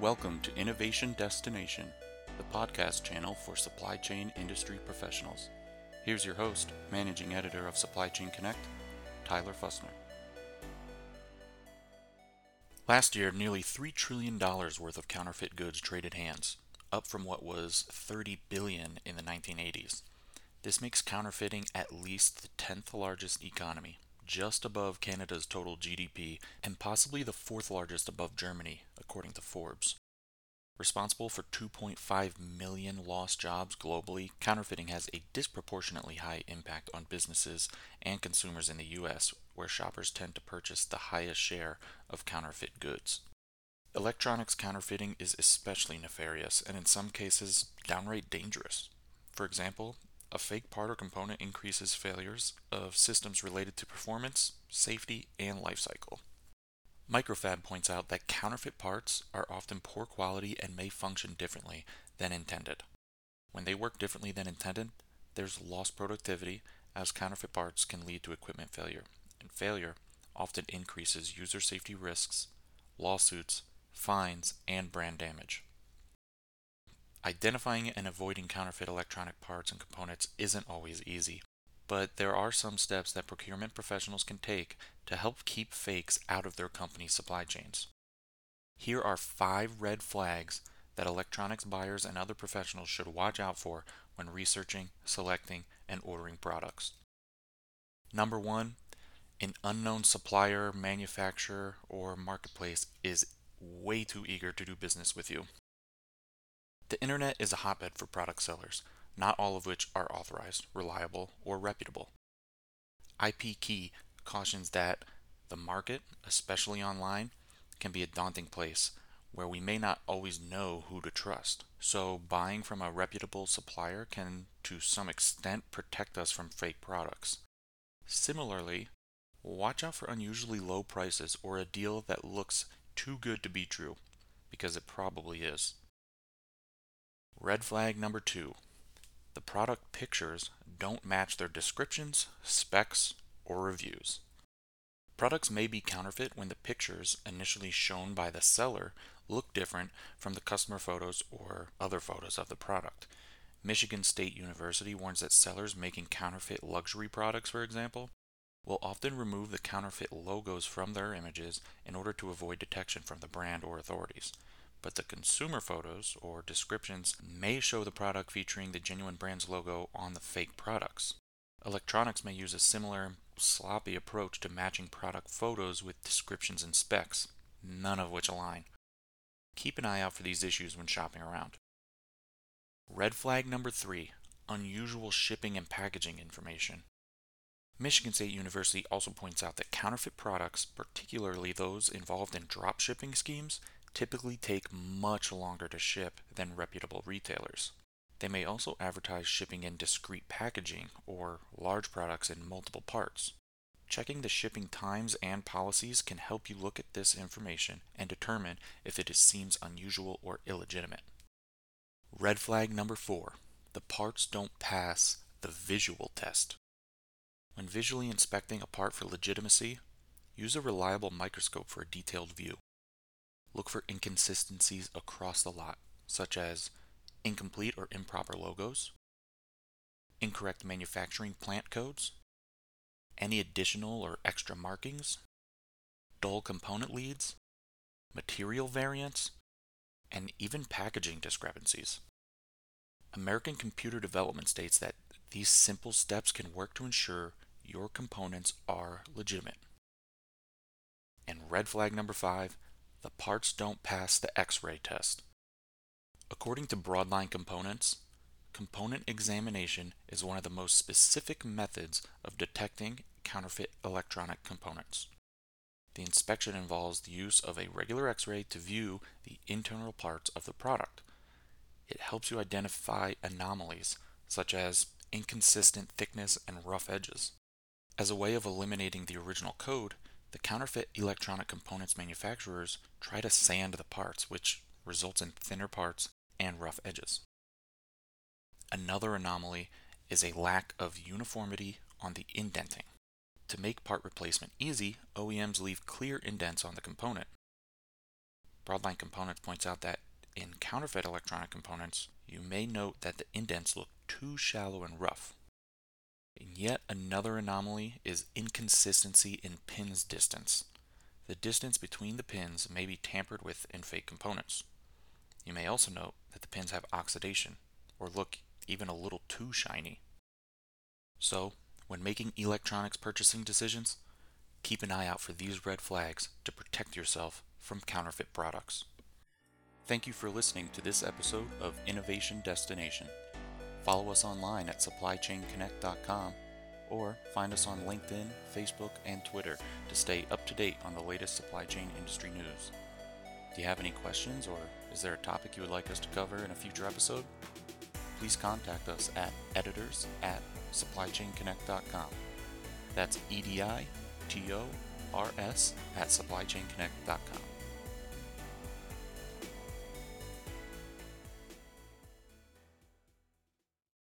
Welcome to Innovation Destination, the podcast channel for supply chain industry professionals. Here's your host, managing editor of Supply Chain Connect, Tyler Fussner. Last year, nearly $3 trillion worth of counterfeit goods traded hands, up from what was 30 billion in the 1980s. This makes counterfeiting at least the 10th largest economy, just above Canada's total GDP and possibly the fourth largest above Germany, according to Forbes. Responsible for 2.5 million lost jobs globally, counterfeiting has a disproportionately high impact on businesses and consumers in the US, where shoppers tend to purchase the highest share of counterfeit goods. Electronics counterfeiting is especially nefarious and in some cases downright dangerous. For example, a fake part or component increases failures of systems related to performance, safety, and lifecycle. Microfab points out that counterfeit parts are often poor quality and may function differently than intended. When they work differently than intended, there's lost productivity as counterfeit parts can lead to equipment failure, and failure often increases user safety risks, lawsuits, fines, and brand damage. Identifying and avoiding counterfeit electronic parts and components isn't always easy, but there are some steps that procurement professionals can take to help keep fakes out of their company's supply chains. Here are five red flags that electronics buyers and other professionals should watch out for when researching, selecting, and ordering products. Number one, an unknown supplier, manufacturer, or marketplace is way too eager to do business with you. The internet is a hotbed for product sellers, not all of which are authorized, reliable, or reputable. IP Key cautions that the market, especially online, can be a daunting place where we may not always know who to trust. So, buying from a reputable supplier can, to some extent, protect us from fake products. Similarly, watch out for unusually low prices or a deal that looks too good to be true, because it probably is. Red flag number two the product pictures don't match their descriptions, specs, or reviews. Products may be counterfeit when the pictures initially shown by the seller look different from the customer photos or other photos of the product. Michigan State University warns that sellers making counterfeit luxury products, for example, will often remove the counterfeit logos from their images in order to avoid detection from the brand or authorities but the consumer photos or descriptions may show the product featuring the genuine brand's logo on the fake products. Electronics may use a similar sloppy approach to matching product photos with descriptions and specs, none of which align. Keep an eye out for these issues when shopping around. Red flag number three unusual shipping and packaging information. Michigan State University also points out that counterfeit products, particularly those involved in drop shipping schemes, typically take much longer to ship than reputable retailers. They may also advertise shipping in discreet packaging or large products in multiple parts. Checking the shipping times and policies can help you look at this information and determine if it seems unusual or illegitimate. Red flag number four the parts don't pass the visual test. When visually inspecting a part for legitimacy, use a reliable microscope for a detailed view. Look for inconsistencies across the lot, such as incomplete or improper logos, incorrect manufacturing plant codes, any additional or extra markings, dull component leads, material variants, and even packaging discrepancies. American Computer Development states that these simple steps can work to ensure your components are legitimate. And red flag number five the parts don't pass the X-ray test. According to Broadline Components, component examination is one of the most specific methods of detecting counterfeit electronic components. The inspection involves the use of a regular X-ray to view the internal parts of the product. It helps you identify anomalies, such as inconsistent thickness and rough edges. As a way of eliminating the original code, the counterfeit electronic components manufacturers try to sand the parts, which results in thinner parts and rough edges. Another anomaly is a lack of uniformity on the indenting. To make part replacement easy, OEMs leave clear indents on the component. Broadline Components points out that in counterfeit electronic components, you may note that the indents look too shallow and rough. And yet another anomaly is inconsistency in pins distance. The distance between the pins may be tampered with in fake components. You may also note that the pins have oxidation or look even a little too shiny. So, when making electronics purchasing decisions, keep an eye out for these red flags to protect yourself from counterfeit products. Thank you for listening to this episode of Innovation Destination. Follow us online at supplychainconnect.com or find us on LinkedIn, Facebook, and Twitter to stay up to date on the latest supply chain industry news. Do you have any questions or is there a topic you would like us to cover in a future episode? Please contact us at editors at supplychainconnect.com. That's E D I T O R S at supplychainconnect.com.